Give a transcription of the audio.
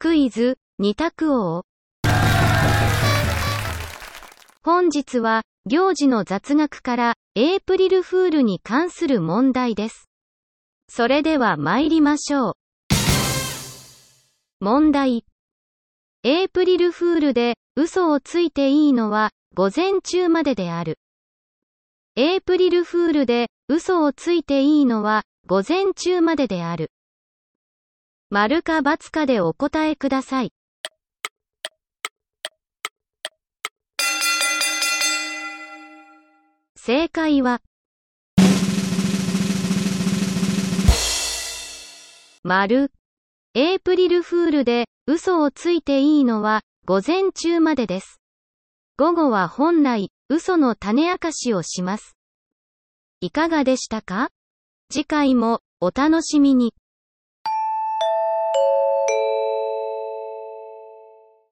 クイズ、二択王。本日は、行事の雑学から、エイプリルフールに関する問題です。それでは参りましょう。問題。エイプリルフールで、嘘をついていいのは、午前中までである。エイプリルフールで、嘘をついていいのは、午前中までである。丸か×かでお答えください。正解は、丸。エイプリルフールで嘘をついていいのは午前中までです。午後は本来嘘の種明かしをします。いかがでしたか？次回もお楽しみに。